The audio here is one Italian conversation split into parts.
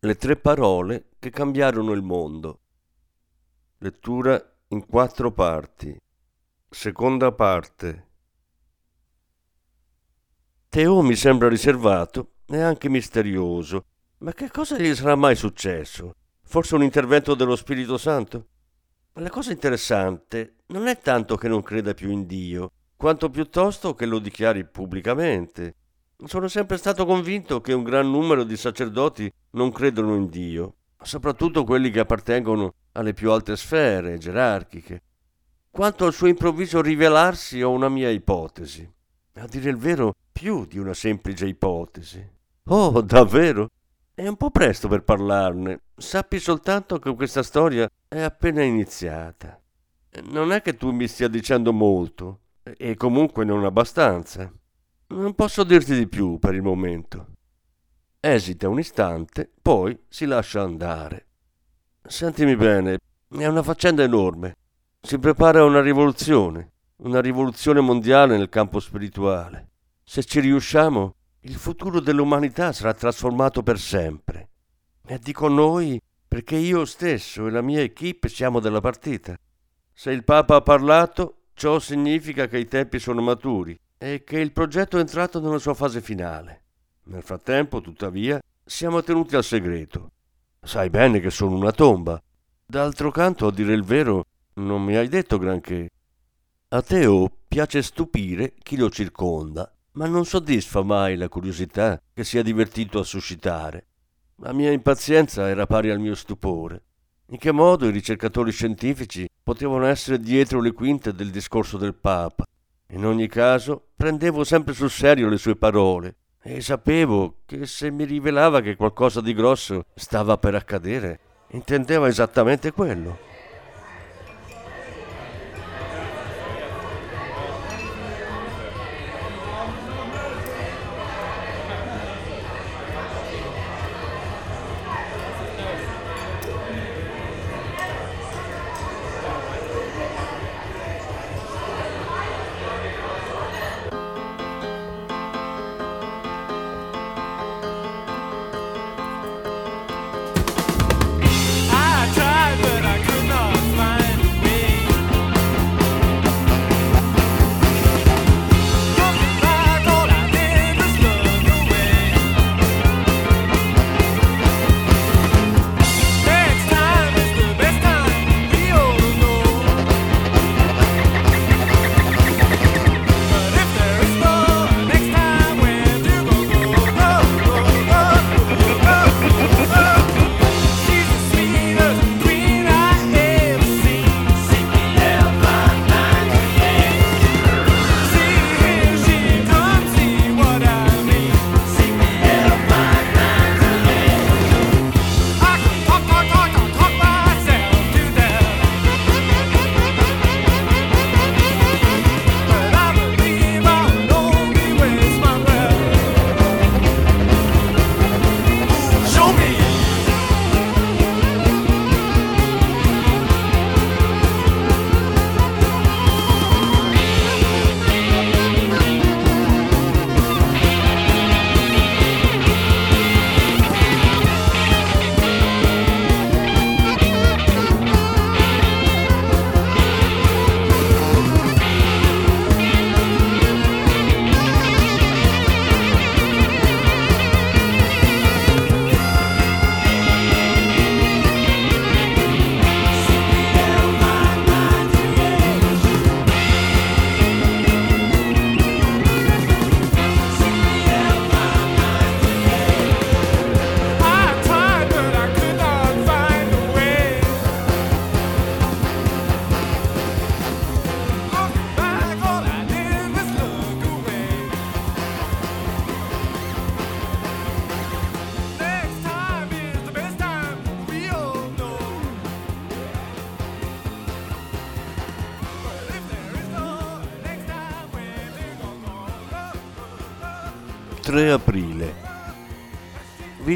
le tre parole che cambiarono il mondo. Lettura in quattro parti. Seconda parte. Teo mi sembra riservato e anche misterioso. Ma che cosa gli sarà mai successo? Forse un intervento dello Spirito Santo? Ma la cosa interessante non è tanto che non creda più in Dio, quanto piuttosto che lo dichiari pubblicamente. Sono sempre stato convinto che un gran numero di sacerdoti non credono in Dio, soprattutto quelli che appartengono alle più alte sfere gerarchiche. Quanto al suo improvviso rivelarsi ho una mia ipotesi. A dire il vero, più di una semplice ipotesi. Oh, davvero? È un po' presto per parlarne. Sappi soltanto che questa storia è appena iniziata. Non è che tu mi stia dicendo molto, e comunque non abbastanza. Non posso dirti di più per il momento. Esita un istante, poi si lascia andare. Sentimi bene, è una faccenda enorme. Si prepara una rivoluzione, una rivoluzione mondiale nel campo spirituale. Se ci riusciamo, il futuro dell'umanità sarà trasformato per sempre. E dico noi perché io stesso e la mia equipe siamo della partita. Se il Papa ha parlato, ciò significa che i tempi sono maturi e che il progetto è entrato nella sua fase finale. Nel frattempo, tuttavia, siamo tenuti al segreto. Sai bene che sono una tomba. D'altro canto, a dire il vero, non mi hai detto granché. A Teo piace stupire chi lo circonda, ma non soddisfa mai la curiosità che si è divertito a suscitare. La mia impazienza era pari al mio stupore. In che modo i ricercatori scientifici potevano essere dietro le quinte del discorso del Papa? In ogni caso, prendevo sempre sul serio le sue parole e sapevo che se mi rivelava che qualcosa di grosso stava per accadere, intendeva esattamente quello.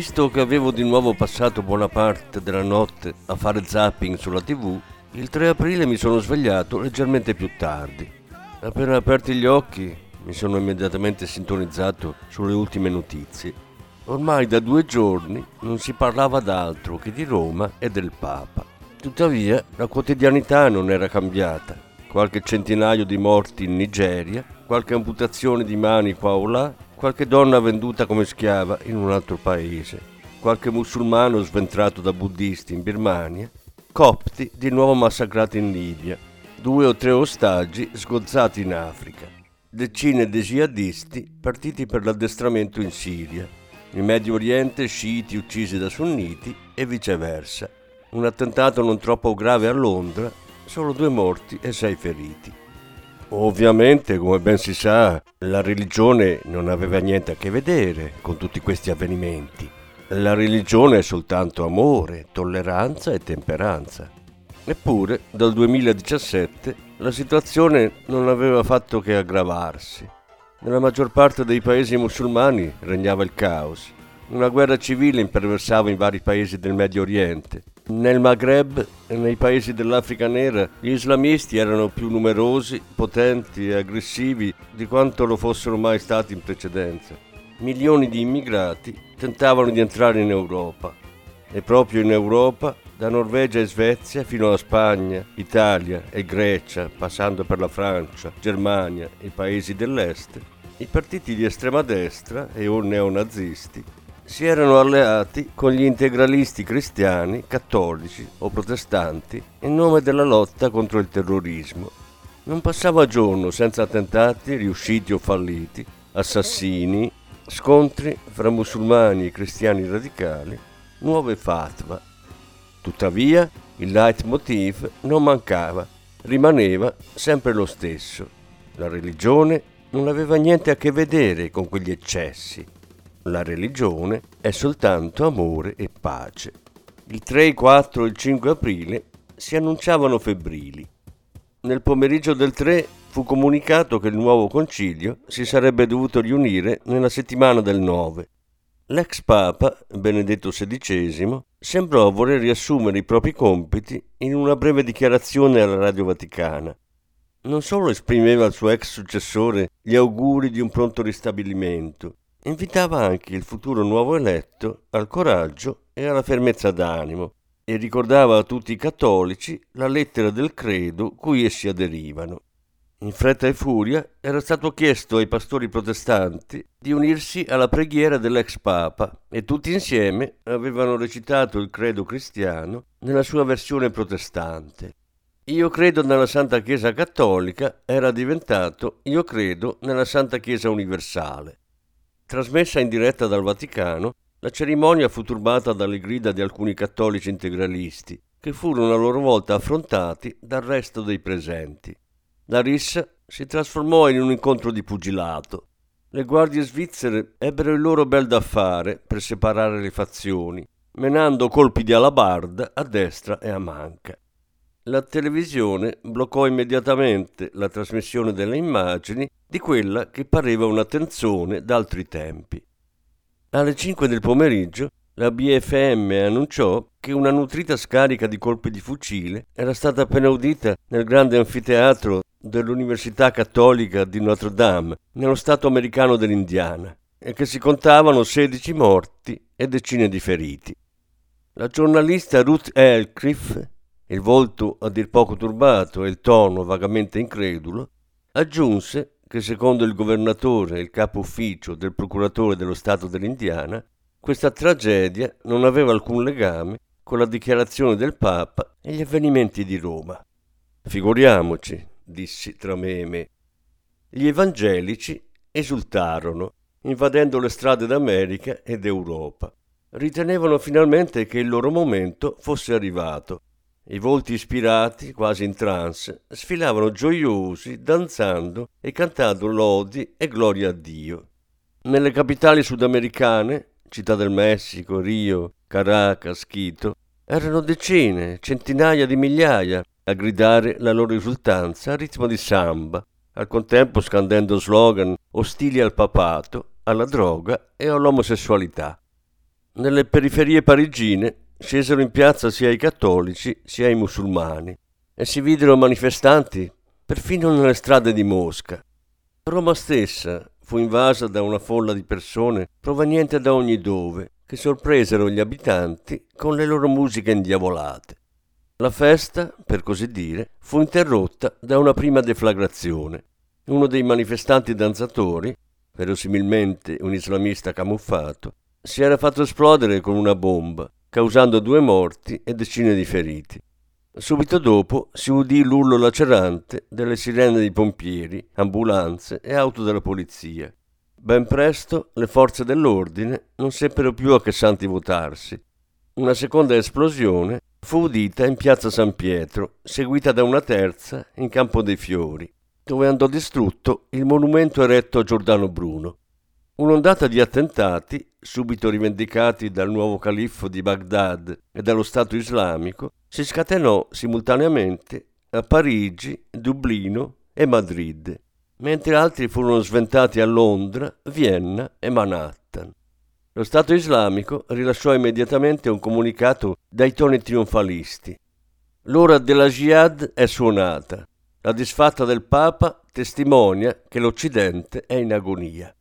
Visto che avevo di nuovo passato buona parte della notte a fare zapping sulla tv, il 3 aprile mi sono svegliato leggermente più tardi. Appena aperti gli occhi mi sono immediatamente sintonizzato sulle ultime notizie. Ormai da due giorni non si parlava d'altro che di Roma e del Papa. Tuttavia la quotidianità non era cambiata. Qualche centinaio di morti in Nigeria, qualche amputazione di mani qua o là, qualche donna venduta come schiava in un altro paese, qualche musulmano sventrato da buddisti in Birmania, copti di nuovo massacrati in Libia, due o tre ostaggi sgozzati in Africa, decine di jihadisti partiti per l'addestramento in Siria, in Medio Oriente sciiti uccisi da sunniti e viceversa, un attentato non troppo grave a Londra, solo due morti e sei feriti. Ovviamente, come ben si sa, la religione non aveva niente a che vedere con tutti questi avvenimenti. La religione è soltanto amore, tolleranza e temperanza. Eppure, dal 2017, la situazione non aveva fatto che aggravarsi. Nella maggior parte dei paesi musulmani regnava il caos. Una guerra civile imperversava in vari paesi del Medio Oriente nel Maghreb e nei paesi dell'Africa nera gli islamisti erano più numerosi, potenti e aggressivi di quanto lo fossero mai stati in precedenza. Milioni di immigrati tentavano di entrare in Europa e proprio in Europa, da Norvegia e Svezia fino alla Spagna, Italia e Grecia, passando per la Francia, Germania e i paesi dell'Est, i partiti di estrema destra e o neonazisti si erano alleati con gli integralisti cristiani, cattolici o protestanti in nome della lotta contro il terrorismo. Non passava giorno senza attentati riusciti o falliti, assassini, scontri fra musulmani e cristiani radicali, nuove fatwa. Tuttavia, il leitmotiv non mancava, rimaneva sempre lo stesso. La religione non aveva niente a che vedere con quegli eccessi la religione è soltanto amore e pace. Il 3, il 4 e il 5 aprile si annunciavano febbrili. Nel pomeriggio del 3 fu comunicato che il nuovo concilio si sarebbe dovuto riunire nella settimana del 9. L'ex Papa, Benedetto XVI, sembrò voler riassumere i propri compiti in una breve dichiarazione alla Radio Vaticana. Non solo esprimeva al suo ex successore gli auguri di un pronto ristabilimento, invitava anche il futuro nuovo eletto al coraggio e alla fermezza d'animo e ricordava a tutti i cattolici la lettera del credo cui essi aderivano. In fretta e furia era stato chiesto ai pastori protestanti di unirsi alla preghiera dell'ex Papa e tutti insieme avevano recitato il credo cristiano nella sua versione protestante. Io credo nella Santa Chiesa Cattolica era diventato Io credo nella Santa Chiesa Universale. Trasmessa in diretta dal Vaticano, la cerimonia fu turbata dalle grida di alcuni cattolici integralisti, che furono a loro volta affrontati dal resto dei presenti. La rissa si trasformò in un incontro di pugilato. Le guardie svizzere ebbero il loro bel da fare per separare le fazioni, menando colpi di alabarda a destra e a manca. La televisione bloccò immediatamente la trasmissione delle immagini di quella che pareva una tensione d'altri tempi. Alle 5 del pomeriggio la BFM annunciò che una nutrita scarica di colpi di fucile era stata appena udita nel grande anfiteatro dell'Università Cattolica di Notre Dame, nello stato americano dell'Indiana, e che si contavano 16 morti e decine di feriti. La giornalista Ruth Elcriff il volto a dir poco turbato e il tono vagamente incredulo, aggiunse che secondo il governatore e il capo ufficio del procuratore dello Stato dell'Indiana, questa tragedia non aveva alcun legame con la dichiarazione del Papa e gli avvenimenti di Roma. Figuriamoci, dissi tra me e me. Gli evangelici esultarono, invadendo le strade d'America ed Europa. Ritenevano finalmente che il loro momento fosse arrivato i volti ispirati, quasi in trance, sfilavano gioiosi, danzando e cantando lodi e gloria a Dio. Nelle capitali sudamericane, Città del Messico, Rio, Caracas, Quito, erano decine, centinaia di migliaia a gridare la loro esultanza a ritmo di samba, al contempo scandendo slogan ostili al papato alla droga e all'omosessualità. Nelle periferie parigine scesero in piazza sia i cattolici sia i musulmani e si videro manifestanti perfino nelle strade di Mosca. Roma stessa fu invasa da una folla di persone provenienti da ogni dove che sorpresero gli abitanti con le loro musiche indiavolate. La festa, per così dire, fu interrotta da una prima deflagrazione. Uno dei manifestanti danzatori, verosimilmente un islamista camuffato, si era fatto esplodere con una bomba, causando due morti e decine di feriti. Subito dopo si udì l'urlo lacerante delle sirene dei pompieri, ambulanze e auto della polizia. Ben presto le forze dell'ordine non seppero più a che santi votarsi. Una seconda esplosione fu udita in piazza San Pietro, seguita da una terza in Campo dei Fiori, dove andò distrutto il monumento eretto a Giordano Bruno. Un'ondata di attentati, subito rivendicati dal nuovo califfo di Baghdad e dallo Stato islamico, si scatenò simultaneamente a Parigi, Dublino e Madrid mentre altri furono sventati a Londra, Vienna e Manhattan. Lo Stato islamico rilasciò immediatamente un comunicato dai toni trionfalisti. L'ora della jihad è suonata. La disfatta del Papa testimonia che l'Occidente è in agonia.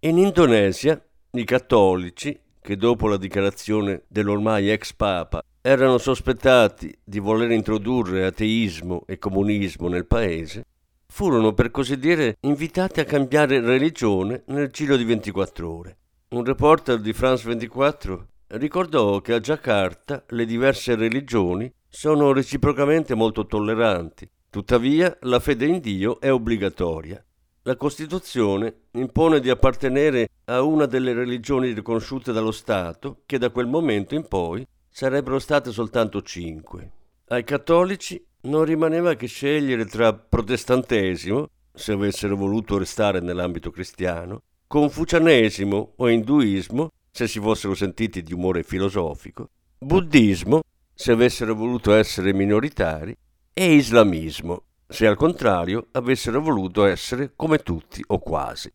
In Indonesia, i cattolici, che dopo la dichiarazione dell'ormai ex Papa erano sospettati di voler introdurre ateismo e comunismo nel paese, furono per così dire invitati a cambiare religione nel giro di 24 ore. Un reporter di France 24 ricordò che a Giacarta le diverse religioni sono reciprocamente molto tolleranti, tuttavia la fede in Dio è obbligatoria. La Costituzione impone di appartenere a una delle religioni riconosciute dallo Stato, che da quel momento in poi sarebbero state soltanto cinque. Ai cattolici non rimaneva che scegliere tra protestantesimo, se avessero voluto restare nell'ambito cristiano, confucianesimo o induismo, se si fossero sentiti di umore filosofico, buddismo, se avessero voluto essere minoritari, e islamismo, se al contrario avessero voluto essere come tutti o quasi.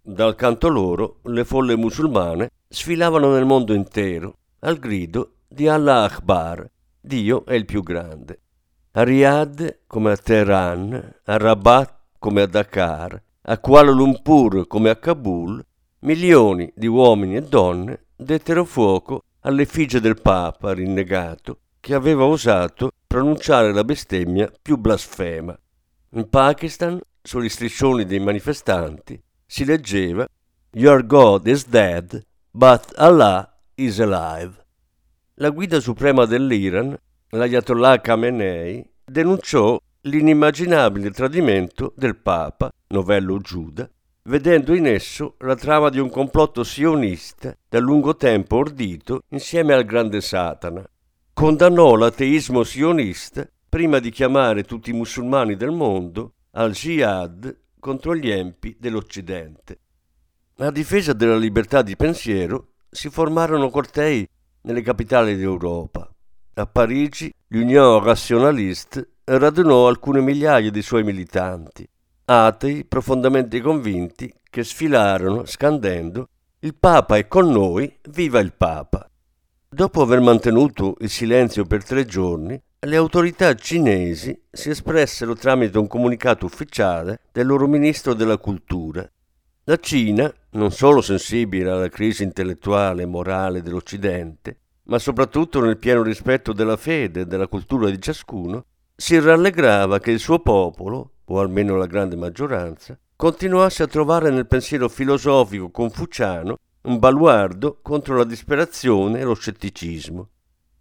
Dal canto loro, le folle musulmane sfilavano nel mondo intero, al grido di Allah Akbar, Dio è il più grande a Riyadh come a Teheran, a Rabat come a Dakar, a Kuala Lumpur come a Kabul, milioni di uomini e donne dettero fuoco all'effigie del Papa rinnegato che aveva osato pronunciare la bestemmia più blasfema. In Pakistan, sugli striscioni dei manifestanti, si leggeva Your God is dead, but Allah is alive. La guida suprema dell'Iran l'Ayatollah Khamenei denunciò l'inimmaginabile tradimento del Papa, novello Giuda, vedendo in esso la trama di un complotto sionista da lungo tempo ordito insieme al grande Satana. Condannò l'ateismo sionista prima di chiamare tutti i musulmani del mondo al jihad contro gli empi dell'Occidente. A difesa della libertà di pensiero si formarono cortei nelle capitali d'Europa. A Parigi l'Union Rationaliste radunò alcune migliaia di suoi militanti, atei profondamente convinti che sfilarono scandendo Il Papa è con noi, viva il Papa. Dopo aver mantenuto il silenzio per tre giorni, le autorità cinesi si espressero tramite un comunicato ufficiale del loro ministro della cultura. La Cina, non solo sensibile alla crisi intellettuale e morale dell'Occidente, ma soprattutto nel pieno rispetto della fede e della cultura di ciascuno, si rallegrava che il suo popolo, o almeno la grande maggioranza, continuasse a trovare nel pensiero filosofico confuciano un baluardo contro la disperazione e lo scetticismo.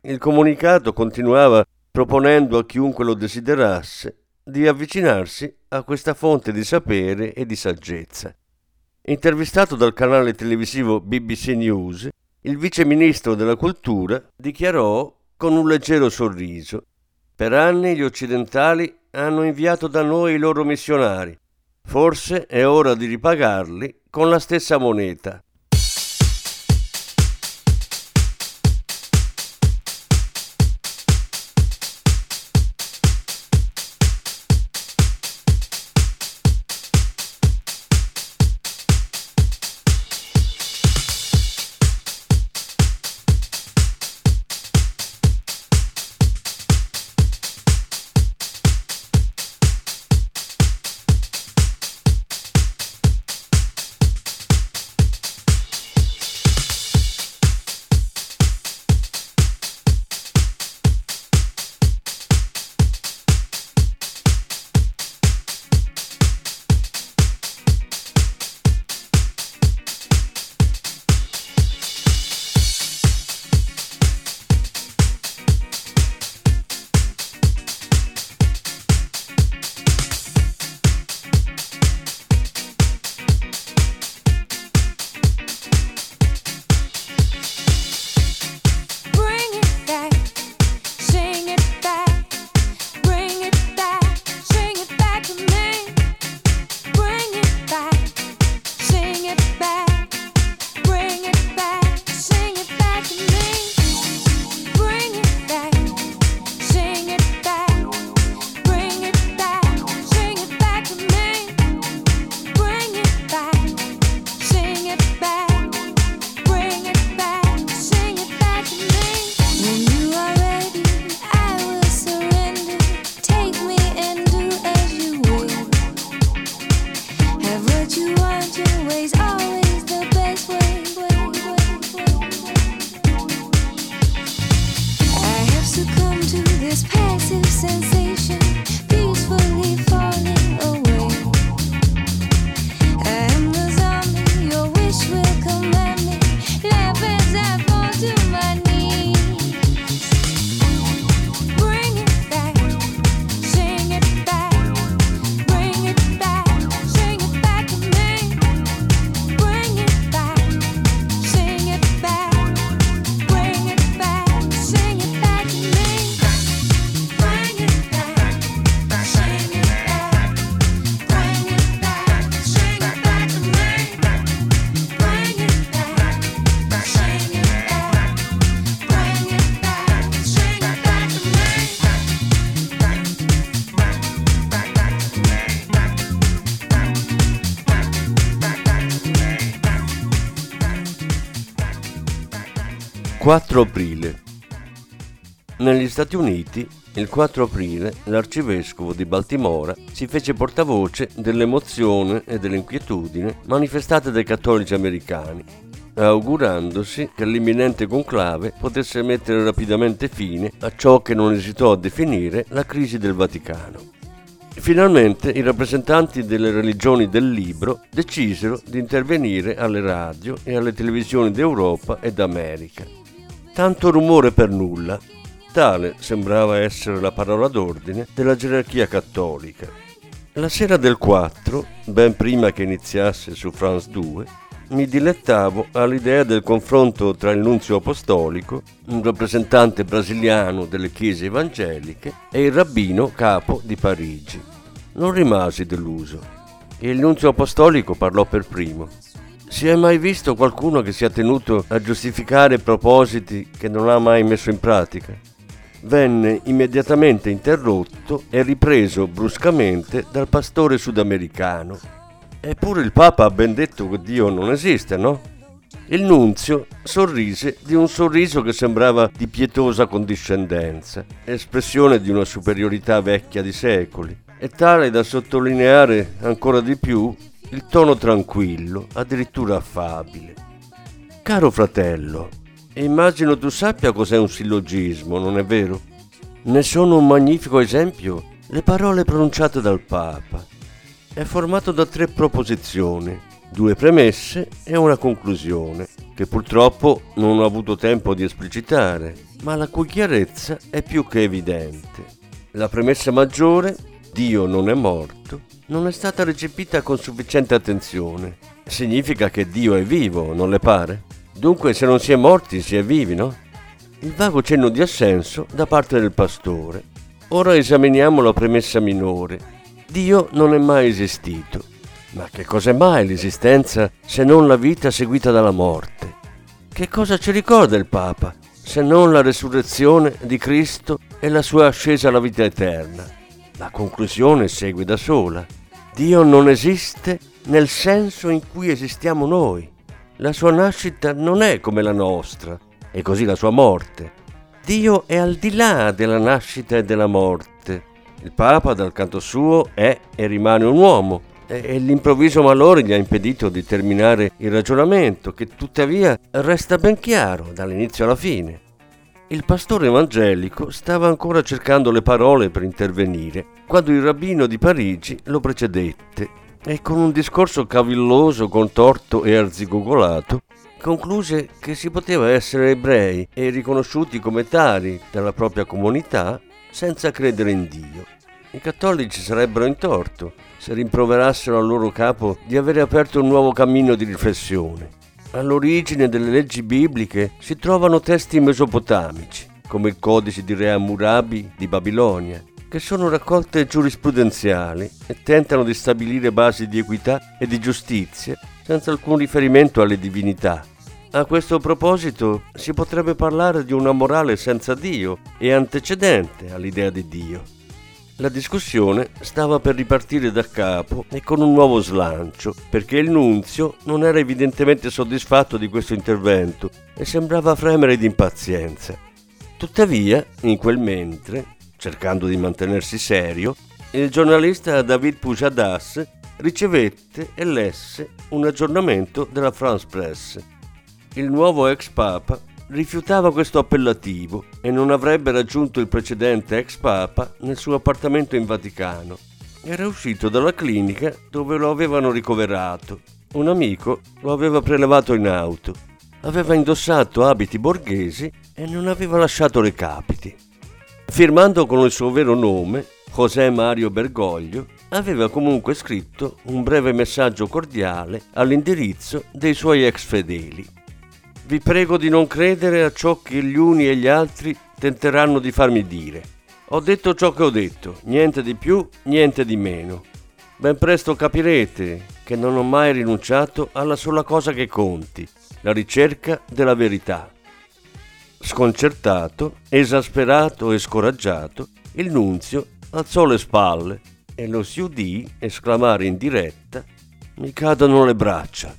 Il comunicato continuava proponendo a chiunque lo desiderasse di avvicinarsi a questa fonte di sapere e di saggezza. Intervistato dal canale televisivo BBC News, il vice ministro della cultura dichiarò con un leggero sorriso Per anni gli occidentali hanno inviato da noi i loro missionari. Forse è ora di ripagarli con la stessa moneta. 4 aprile. Negli Stati Uniti, il 4 aprile, l'arcivescovo di Baltimora si fece portavoce dell'emozione e dell'inquietudine manifestate dai cattolici americani, augurandosi che l'imminente conclave potesse mettere rapidamente fine a ciò che non esitò a definire la crisi del Vaticano. Finalmente i rappresentanti delle religioni del libro decisero di intervenire alle radio e alle televisioni d'Europa e d'America. Tanto rumore per nulla. Tale sembrava essere la parola d'ordine della gerarchia cattolica. La sera del 4, ben prima che iniziasse su France 2, mi dilettavo all'idea del confronto tra il nunzio apostolico, un rappresentante brasiliano delle chiese evangeliche, e il rabbino capo di Parigi. Non rimasi deluso. Il nunzio apostolico parlò per primo. Si è mai visto qualcuno che sia tenuto a giustificare propositi che non ha mai messo in pratica? Venne immediatamente interrotto e ripreso bruscamente dal pastore sudamericano Eppure il Papa ha ben detto che Dio non esiste, no? Il nunzio sorrise di un sorriso che sembrava di pietosa condiscendenza, espressione di una superiorità vecchia di secoli, e tale da sottolineare ancora di più il tono tranquillo, addirittura affabile. Caro fratello, immagino tu sappia cos'è un sillogismo, non è vero? Ne sono un magnifico esempio le parole pronunciate dal Papa è formato da tre proposizioni, due premesse e una conclusione, che purtroppo non ho avuto tempo di esplicitare, ma la cui chiarezza è più che evidente. La premessa maggiore, Dio non è morto, non è stata recepita con sufficiente attenzione. Significa che Dio è vivo, non le pare? Dunque se non si è morti si è vivi, no? Il vago cenno di assenso da parte del pastore. Ora esaminiamo la premessa minore, Dio non è mai esistito. Ma che cos'è mai l'esistenza se non la vita seguita dalla morte? Che cosa ci ricorda il Papa se non la resurrezione di Cristo e la sua ascesa alla vita eterna? La conclusione segue da sola. Dio non esiste nel senso in cui esistiamo noi. La sua nascita non è come la nostra e così la sua morte. Dio è al di là della nascita e della morte il Papa, dal canto suo, è e rimane un uomo e l'improvviso malore gli ha impedito di terminare il ragionamento, che tuttavia resta ben chiaro dall'inizio alla fine. Il pastore evangelico stava ancora cercando le parole per intervenire quando il rabbino di Parigi lo precedette e con un discorso cavilloso, contorto e arzigogolato concluse che si poteva essere ebrei e riconosciuti come tali dalla propria comunità senza credere in Dio. I cattolici sarebbero in torto se rimproverassero al loro capo di avere aperto un nuovo cammino di riflessione. All'origine delle leggi bibliche si trovano testi mesopotamici, come il codice di Re Hammurabi di Babilonia, che sono raccolte giurisprudenziali e tentano di stabilire basi di equità e di giustizia senza alcun riferimento alle divinità, a questo proposito si potrebbe parlare di una morale senza Dio e antecedente all'idea di Dio. La discussione stava per ripartire da capo e con un nuovo slancio, perché il nunzio non era evidentemente soddisfatto di questo intervento e sembrava fremere di impazienza. Tuttavia, in quel mentre, cercando di mantenersi serio, il giornalista David Pujadas ricevette e lesse un aggiornamento della France Press il nuovo ex papa rifiutava questo appellativo e non avrebbe raggiunto il precedente ex papa nel suo appartamento in Vaticano. Era uscito dalla clinica dove lo avevano ricoverato. Un amico lo aveva prelevato in auto. Aveva indossato abiti borghesi e non aveva lasciato recapiti. Firmando con il suo vero nome, José Mario Bergoglio, aveva comunque scritto un breve messaggio cordiale all'indirizzo dei suoi ex fedeli. Vi prego di non credere a ciò che gli uni e gli altri tenteranno di farmi dire. Ho detto ciò che ho detto, niente di più, niente di meno. Ben presto capirete che non ho mai rinunciato alla sola cosa che conti, la ricerca della verità. Sconcertato, esasperato e scoraggiato, il nunzio alzò le spalle e lo si udì esclamare in diretta: Mi cadono le braccia.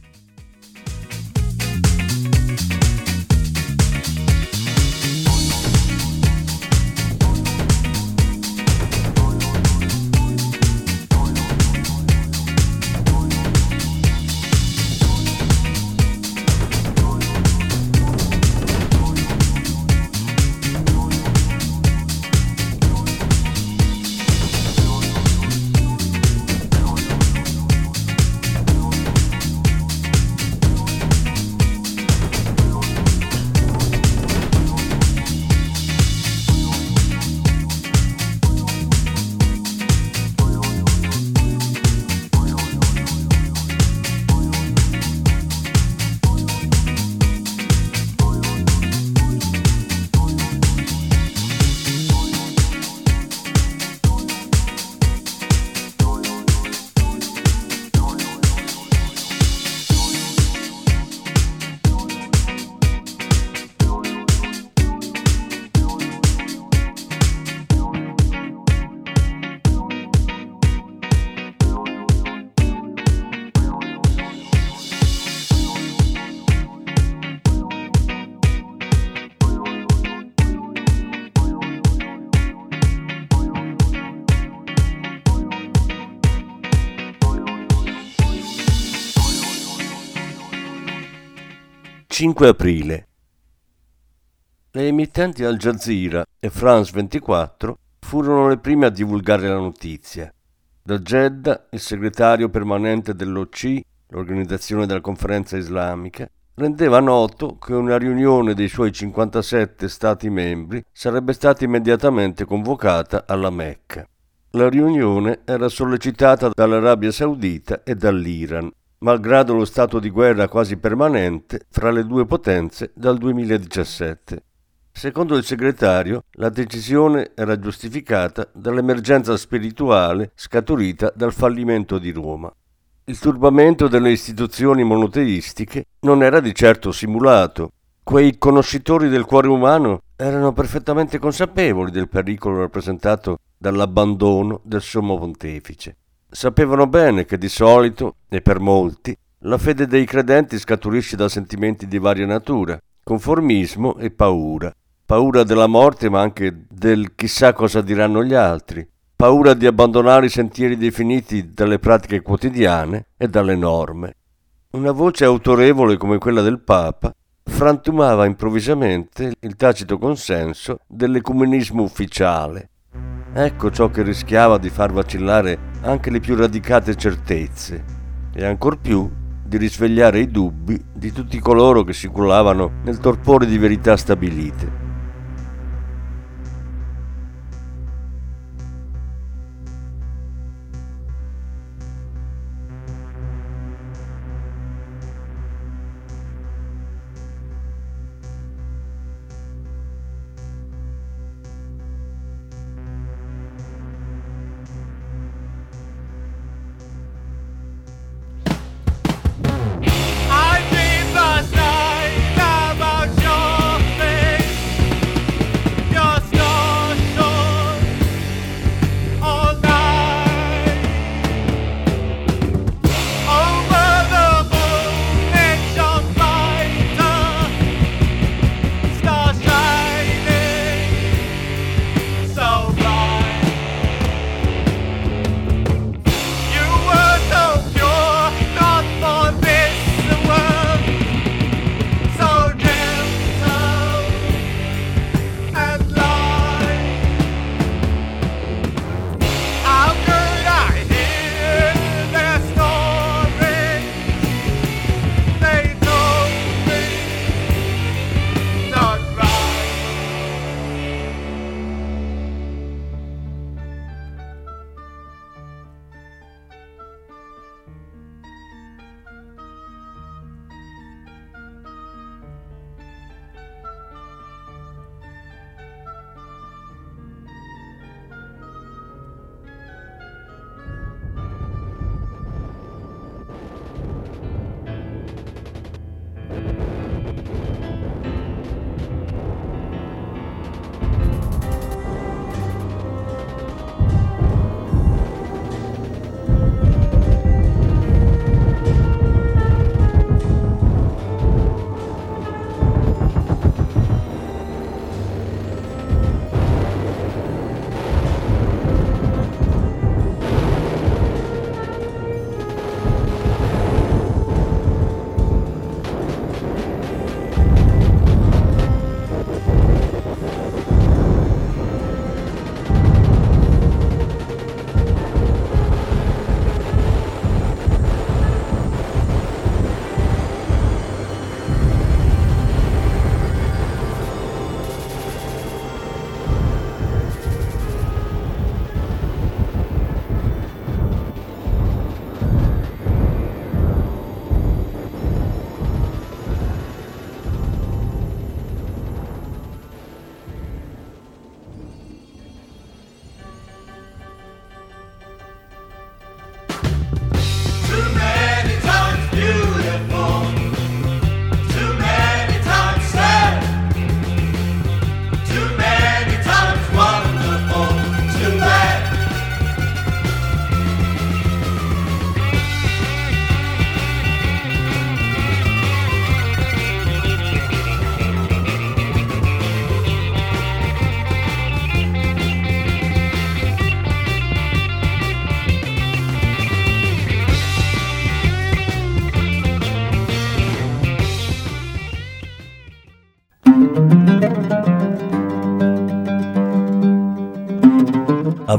5 aprile. Le emittenti Al Jazeera e France 24 furono le prime a divulgare la notizia. Da Jeddah, il segretario permanente dell'OC, l'Organizzazione della Conferenza Islamica, rendeva noto che una riunione dei suoi 57 Stati membri sarebbe stata immediatamente convocata alla Mecca. La riunione era sollecitata dall'Arabia Saudita e dall'Iran, malgrado lo stato di guerra quasi permanente fra le due potenze dal 2017. Secondo il segretario, la decisione era giustificata dall'emergenza spirituale scaturita dal fallimento di Roma. Il turbamento delle istituzioni monoteistiche non era di certo simulato. Quei conoscitori del cuore umano erano perfettamente consapevoli del pericolo rappresentato dall'abbandono del sommo pontefice. Sapevano bene che di solito, e per molti, la fede dei credenti scaturisce da sentimenti di varia natura, conformismo e paura. Paura della morte ma anche del chissà cosa diranno gli altri, paura di abbandonare i sentieri definiti dalle pratiche quotidiane e dalle norme. Una voce autorevole come quella del Papa frantumava improvvisamente il tacito consenso dell'ecumenismo ufficiale Ecco ciò che rischiava di far vacillare anche le più radicate certezze e ancor più di risvegliare i dubbi di tutti coloro che si cullavano nel torpore di verità stabilite.